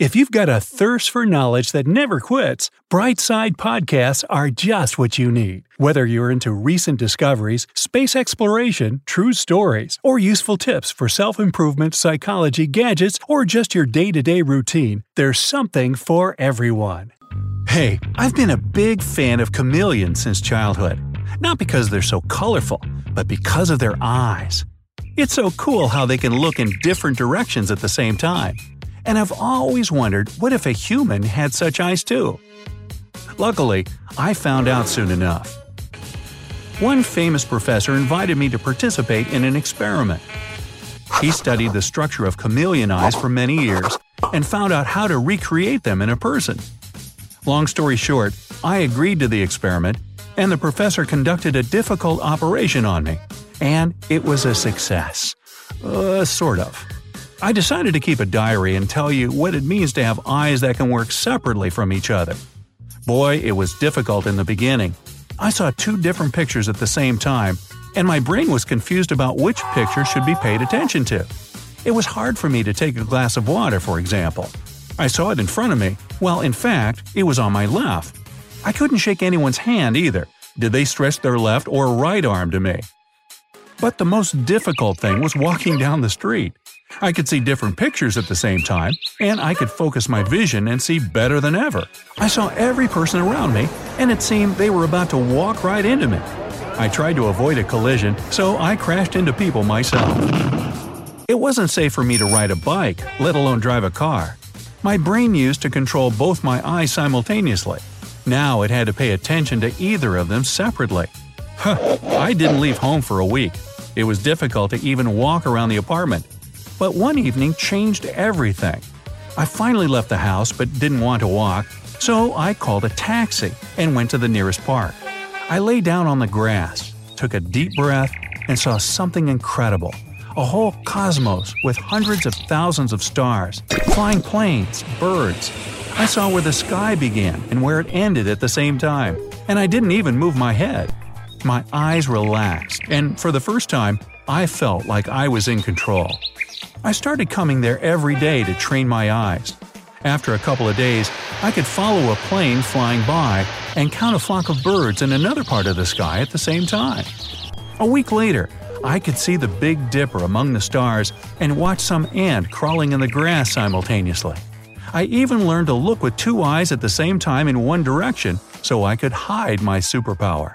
If you've got a thirst for knowledge that never quits, Brightside Podcasts are just what you need. Whether you're into recent discoveries, space exploration, true stories, or useful tips for self improvement, psychology, gadgets, or just your day to day routine, there's something for everyone. Hey, I've been a big fan of chameleons since childhood. Not because they're so colorful, but because of their eyes. It's so cool how they can look in different directions at the same time. And I've always wondered what if a human had such eyes too? Luckily, I found out soon enough. One famous professor invited me to participate in an experiment. He studied the structure of chameleon eyes for many years and found out how to recreate them in a person. Long story short, I agreed to the experiment, and the professor conducted a difficult operation on me. And it was a success. Uh, sort of. I decided to keep a diary and tell you what it means to have eyes that can work separately from each other. Boy, it was difficult in the beginning. I saw two different pictures at the same time, and my brain was confused about which picture should be paid attention to. It was hard for me to take a glass of water, for example. I saw it in front of me, while in fact, it was on my left. I couldn't shake anyone's hand either. Did they stretch their left or right arm to me? But the most difficult thing was walking down the street. I could see different pictures at the same time, and I could focus my vision and see better than ever. I saw every person around me, and it seemed they were about to walk right into me. I tried to avoid a collision, so I crashed into people myself. It wasn't safe for me to ride a bike, let alone drive a car. My brain used to control both my eyes simultaneously. Now it had to pay attention to either of them separately. Huh, I didn't leave home for a week. It was difficult to even walk around the apartment. But one evening changed everything. I finally left the house but didn't want to walk, so I called a taxi and went to the nearest park. I lay down on the grass, took a deep breath, and saw something incredible a whole cosmos with hundreds of thousands of stars, flying planes, birds. I saw where the sky began and where it ended at the same time, and I didn't even move my head. My eyes relaxed, and for the first time, I felt like I was in control. I started coming there every day to train my eyes. After a couple of days, I could follow a plane flying by and count a flock of birds in another part of the sky at the same time. A week later, I could see the Big Dipper among the stars and watch some ant crawling in the grass simultaneously. I even learned to look with two eyes at the same time in one direction so I could hide my superpower.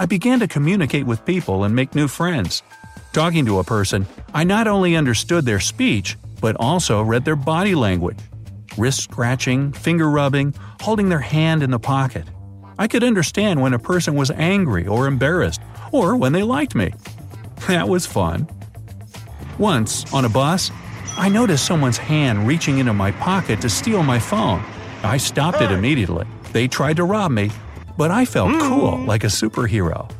I began to communicate with people and make new friends. Talking to a person, I not only understood their speech, but also read their body language. Wrist scratching, finger rubbing, holding their hand in the pocket. I could understand when a person was angry or embarrassed, or when they liked me. That was fun. Once, on a bus, I noticed someone's hand reaching into my pocket to steal my phone. I stopped it immediately. They tried to rob me, but I felt mm. cool like a superhero.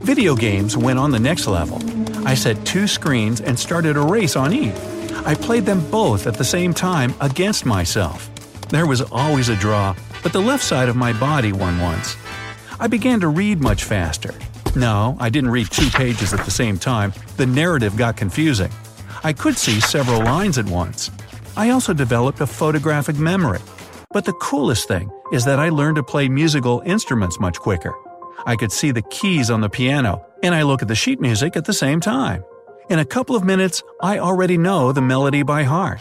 Video games went on the next level. I set two screens and started a race on each. I played them both at the same time against myself. There was always a draw, but the left side of my body won once. I began to read much faster. No, I didn't read two pages at the same time, the narrative got confusing. I could see several lines at once. I also developed a photographic memory. But the coolest thing is that I learned to play musical instruments much quicker. I could see the keys on the piano, and I look at the sheet music at the same time. In a couple of minutes, I already know the melody by heart.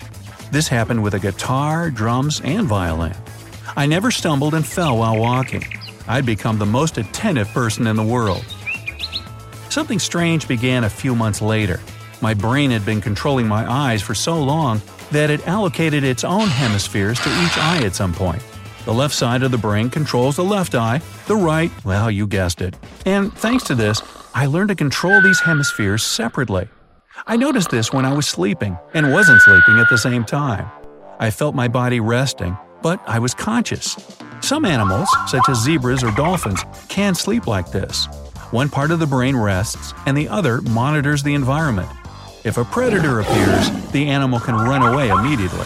This happened with a guitar, drums, and violin. I never stumbled and fell while walking. I'd become the most attentive person in the world. Something strange began a few months later. My brain had been controlling my eyes for so long that it allocated its own hemispheres to each eye at some point. The left side of the brain controls the left eye, the right, well, you guessed it. And thanks to this, I learned to control these hemispheres separately. I noticed this when I was sleeping and wasn't sleeping at the same time. I felt my body resting, but I was conscious. Some animals, such as zebras or dolphins, can sleep like this. One part of the brain rests and the other monitors the environment. If a predator appears, the animal can run away immediately.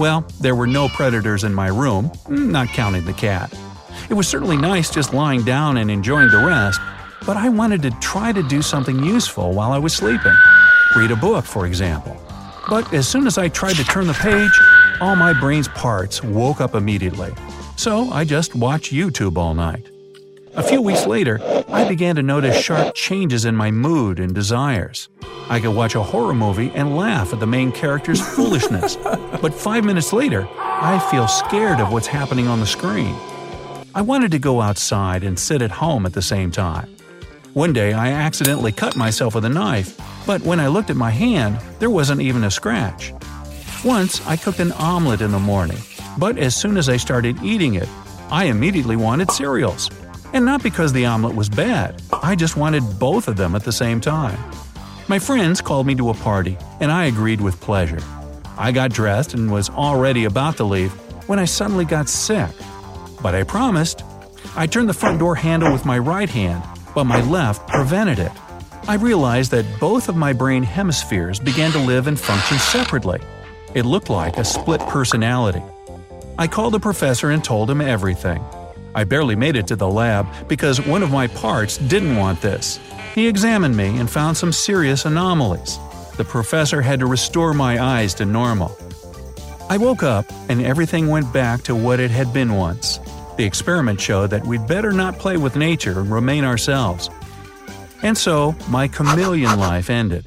Well, there were no predators in my room, not counting the cat. It was certainly nice just lying down and enjoying the rest, but I wanted to try to do something useful while I was sleeping. Read a book, for example. But as soon as I tried to turn the page, all my brain's parts woke up immediately. So I just watched YouTube all night. A few weeks later, I began to notice sharp changes in my mood and desires. I could watch a horror movie and laugh at the main character's foolishness, but five minutes later, I feel scared of what's happening on the screen. I wanted to go outside and sit at home at the same time. One day I accidentally cut myself with a knife, but when I looked at my hand, there wasn't even a scratch. Once I cooked an omelet in the morning, but as soon as I started eating it, I immediately wanted cereals. And not because the omelet was bad, I just wanted both of them at the same time. My friends called me to a party, and I agreed with pleasure. I got dressed and was already about to leave when I suddenly got sick. But I promised. I turned the front door handle with my right hand, but my left prevented it. I realized that both of my brain hemispheres began to live and function separately. It looked like a split personality. I called the professor and told him everything. I barely made it to the lab because one of my parts didn't want this. He examined me and found some serious anomalies. The professor had to restore my eyes to normal. I woke up and everything went back to what it had been once. The experiment showed that we'd better not play with nature and remain ourselves. And so, my chameleon life ended.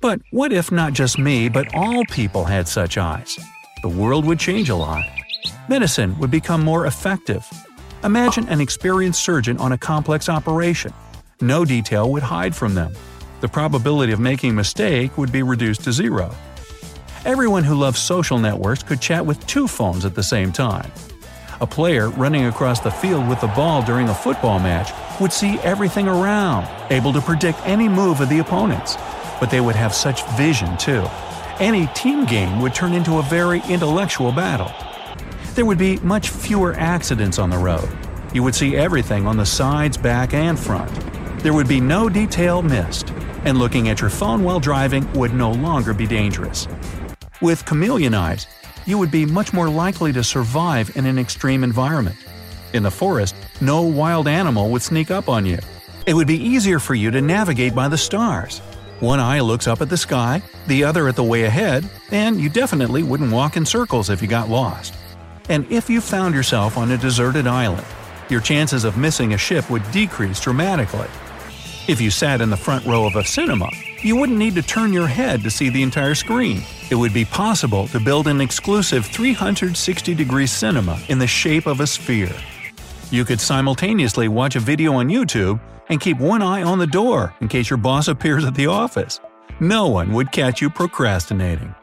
But what if not just me, but all people had such eyes? The world would change a lot. Medicine would become more effective. Imagine an experienced surgeon on a complex operation. No detail would hide from them. The probability of making a mistake would be reduced to zero. Everyone who loves social networks could chat with two phones at the same time. A player running across the field with the ball during a football match would see everything around, able to predict any move of the opponents but they would have such vision too. Any team game would turn into a very intellectual battle. There would be much fewer accidents on the road. You would see everything on the sides, back, and front. There would be no detail missed, and looking at your phone while driving would no longer be dangerous. With chameleon eyes, you would be much more likely to survive in an extreme environment. In the forest, no wild animal would sneak up on you. It would be easier for you to navigate by the stars. One eye looks up at the sky, the other at the way ahead, and you definitely wouldn't walk in circles if you got lost. And if you found yourself on a deserted island, your chances of missing a ship would decrease dramatically. If you sat in the front row of a cinema, you wouldn't need to turn your head to see the entire screen. It would be possible to build an exclusive 360 degree cinema in the shape of a sphere. You could simultaneously watch a video on YouTube and keep one eye on the door in case your boss appears at the office. No one would catch you procrastinating.